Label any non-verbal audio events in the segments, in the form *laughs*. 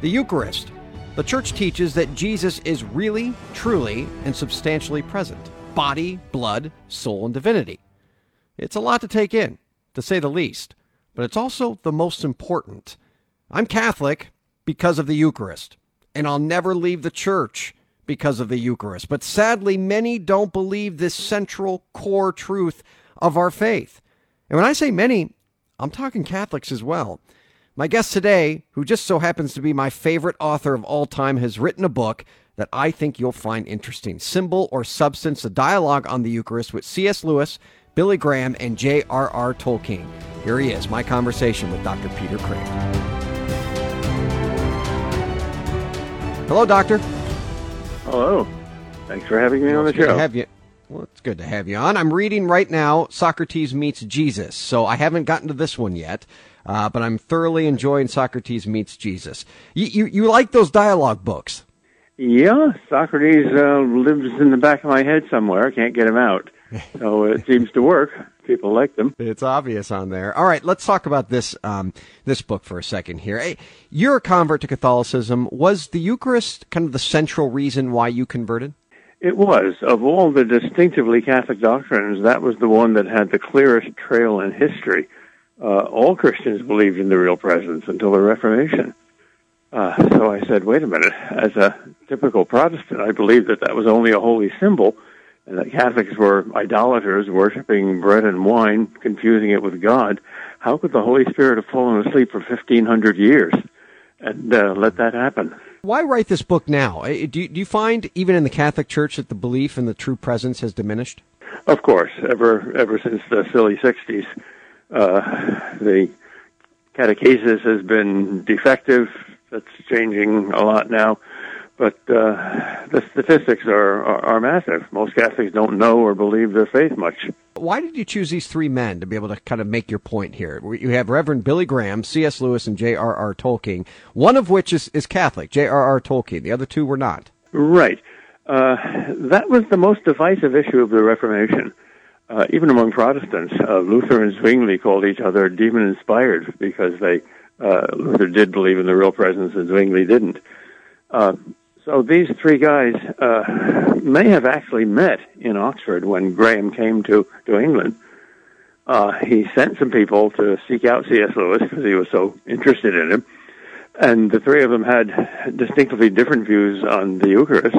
The Eucharist. The Church teaches that Jesus is really, truly, and substantially present body, blood, soul, and divinity. It's a lot to take in, to say the least, but it's also the most important. I'm Catholic because of the Eucharist, and I'll never leave the Church because of the Eucharist. But sadly, many don't believe this central core truth of our faith. And when I say many, I'm talking Catholics as well. My guest today, who just so happens to be my favorite author of all time, has written a book that I think you'll find interesting Symbol or Substance, a dialogue on the Eucharist with C.S. Lewis, Billy Graham, and J.R.R. Tolkien. Here he is, my conversation with Dr. Peter Kreeft. Hello, Doctor. Hello. Thanks for having me on the Good to show. have you. Well, it's good to have you on. I'm reading right now Socrates Meets Jesus, so I haven't gotten to this one yet, uh, but I'm thoroughly enjoying Socrates Meets Jesus. You, you, you like those dialogue books? Yeah, Socrates uh, lives in the back of my head somewhere. I can't get him out. *laughs* So it seems to work. People like them. It's obvious on there. All right, let's talk about this um, this book for a second here. Hey, you're a convert to Catholicism. Was the Eucharist kind of the central reason why you converted? It was. Of all the distinctively Catholic doctrines, that was the one that had the clearest trail in history. Uh, all Christians believed in the real presence until the Reformation. Uh, so I said, wait a minute. As a typical Protestant, I believed that that was only a holy symbol, and that Catholics were idolaters, worshiping bread and wine, confusing it with God. How could the Holy Spirit have fallen asleep for 1,500 years and uh, let that happen? Why write this book now? Do you, do you find, even in the Catholic Church, that the belief in the true presence has diminished? Of course, ever ever since the silly '60s, uh, the catechesis has been defective. That's changing a lot now, but uh, the statistics are, are are massive. Most Catholics don't know or believe their faith much. Why did you choose these three men to be able to kind of make your point here? You have Reverend Billy Graham, C.S. Lewis, and J.R.R. Tolkien, one of which is, is Catholic, J.R.R. Tolkien. The other two were not. Right. Uh, that was the most divisive issue of the Reformation. Uh, even among Protestants, uh, Luther and Zwingli called each other demon-inspired because they uh, Luther did believe in the real presence and Zwingli didn't. Uh, so these three guys uh, may have actually met in Oxford when Graham came to to England. Uh, he sent some people to seek out C.S. Lewis because he was so interested in him, and the three of them had distinctly different views on the Eucharist.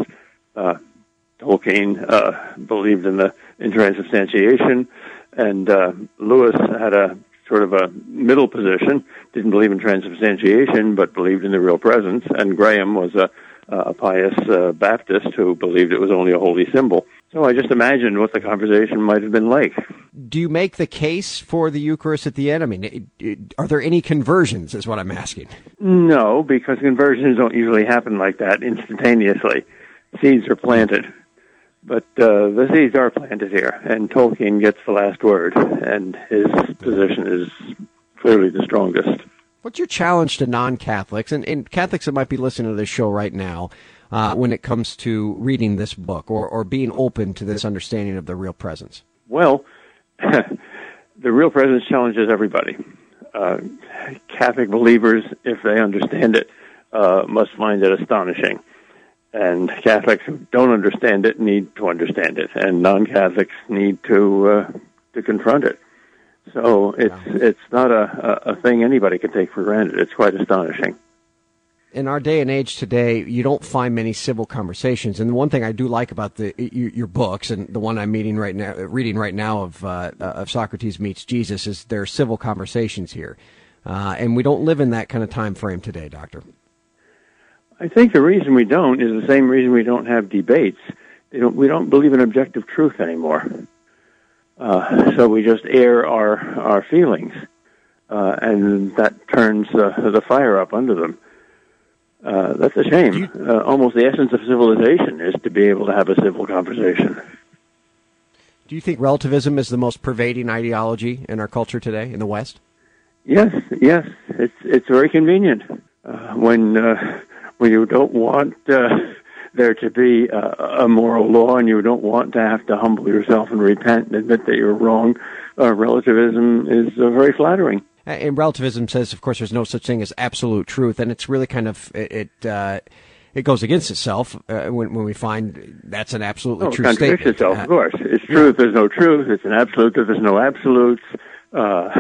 Tolkien uh, believed in the in transubstantiation, and uh, Lewis had a sort of a middle position. Didn't believe in transubstantiation, but believed in the real presence. And Graham was a, a pious uh, Baptist who believed it was only a holy symbol. So I just imagined what the conversation might have been like. Do you make the case for the Eucharist at the end? I mean, it- it- are there any conversions, is what I'm asking. No, because conversions don't usually happen like that instantaneously. Seeds are planted. But uh, the seeds are planted here, and Tolkien gets the last word, and his position is clearly the strongest. What's your challenge to non Catholics and, and Catholics that might be listening to this show right now uh, when it comes to reading this book or, or being open to this understanding of the real presence? Well, *laughs* the real presence challenges everybody. Uh, Catholic believers, if they understand it, uh, must find it astonishing. And Catholics who don't understand it need to understand it, and non-Catholics need to uh, to confront it. So it's it's not a, a, a thing anybody can take for granted. It's quite astonishing. in our day and age today, you don't find many civil conversations. And the one thing I do like about the your, your books and the one I'm meeting right now, reading right now of uh, of Socrates meets Jesus is there are civil conversations here, uh, and we don't live in that kind of time frame today, Doctor. I think the reason we don't is the same reason we don't have debates. Don't, we don't believe in objective truth anymore. Uh, so we just air our our feelings, uh, and that turns uh, the fire up under them. Uh, that's a shame. Uh, almost the essence of civilization is to be able to have a civil conversation. Do you think relativism is the most pervading ideology in our culture today in the West? Yes, yes. It's it's very convenient uh, when uh, when you don't want uh, *laughs* there to be a, a moral law and you don't want to have to humble yourself and repent and admit that you're wrong. Uh, relativism is uh, very flattering. And relativism says, of course, there's no such thing as absolute truth, and it's really kind of it. it uh, it goes against itself uh, when, when we find that's an absolutely oh, true it contradicts statement. itself, of course. It's truth, there's no truth. It's an absolute there's no absolutes. Uh, *sighs*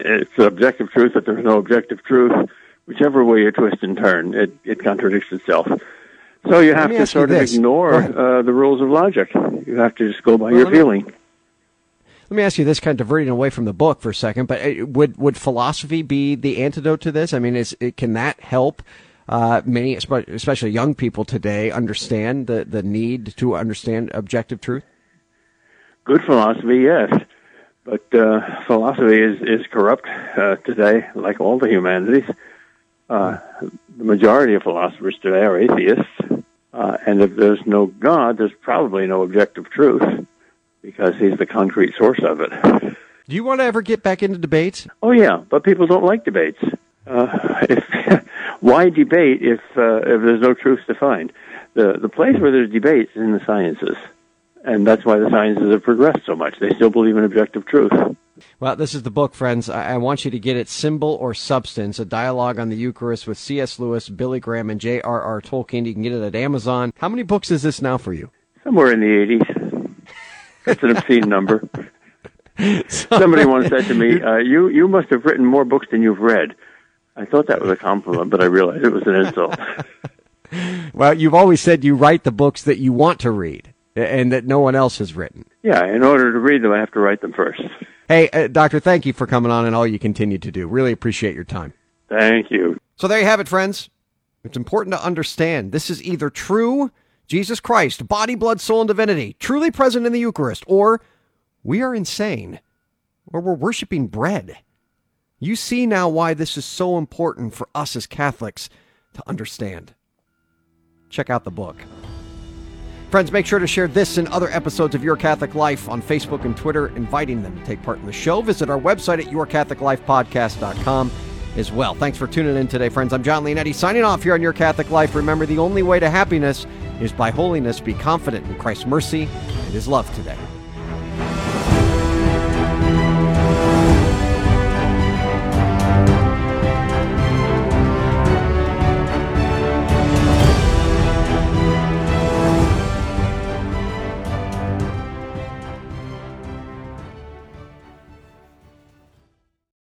it's objective truth that there's no objective truth. Whichever way you twist and turn, it, it contradicts itself. So you have to sort of this. ignore uh, the rules of logic. You have to just go by Well, your let me- feeling. Let me ask you this, kind of diverting away from the book for a second, but uh, would would philosophy be the antidote to this? I mean, is it, can that help uh, many, especially young people today, understand the the need to understand objective truth? Good philosophy, yes. But uh, philosophy is, is corrupt uh, today, like all the humanities. Uh, the majority of philosophers today are atheists. Uh, and if there's no God, there's probably no objective truth because he's the concrete source of it. Do you want to ever get back into debates? Oh, yeah, but people don't like debates. Uh, if, *laughs* why debate if, uh, if there's no truth to find? The, the place where there's debates is in the sciences. And that's why the sciences have progressed so much. They still believe in objective truth. Well, this is the book, friends. I, I want you to get it, Symbol or Substance, a dialogue on the Eucharist with C.S. Lewis, Billy Graham, and J.R.R. Tolkien. You can get it at Amazon. How many books is this now for you? Somewhere in the 80s. That's an obscene number. *laughs* Somebody once said to me, uh, you, you must have written more books than you've read. I thought that was a compliment, but I realized it was an insult. *laughs* Well, you've always said you write the books that you want to read and that no one else has written. Yeah, in order to read them, I have to write them first. Hey, uh, Doctor, thank you for coming on and all you continue to do. Really appreciate your time. Thank you. So there you have it, friends. It's important to understand this is either true, Jesus Christ, body, blood, soul, and divinity, truly present in the Eucharist, or we are insane, or we're worshiping bread. You see now why this is so important for us as Catholics to understand. Check out the book. Friends, make sure to share this and other episodes of Your Catholic Life on Facebook and Twitter, inviting them to take part in the show. Visit our website at yourcatholiclifepodcast.com as well. Thanks for tuning in today, friends. I'm John Leonetti signing off here on Your Catholic Life. Remember, the only way to happiness is by holiness. Be confident in Christ's mercy and his love today.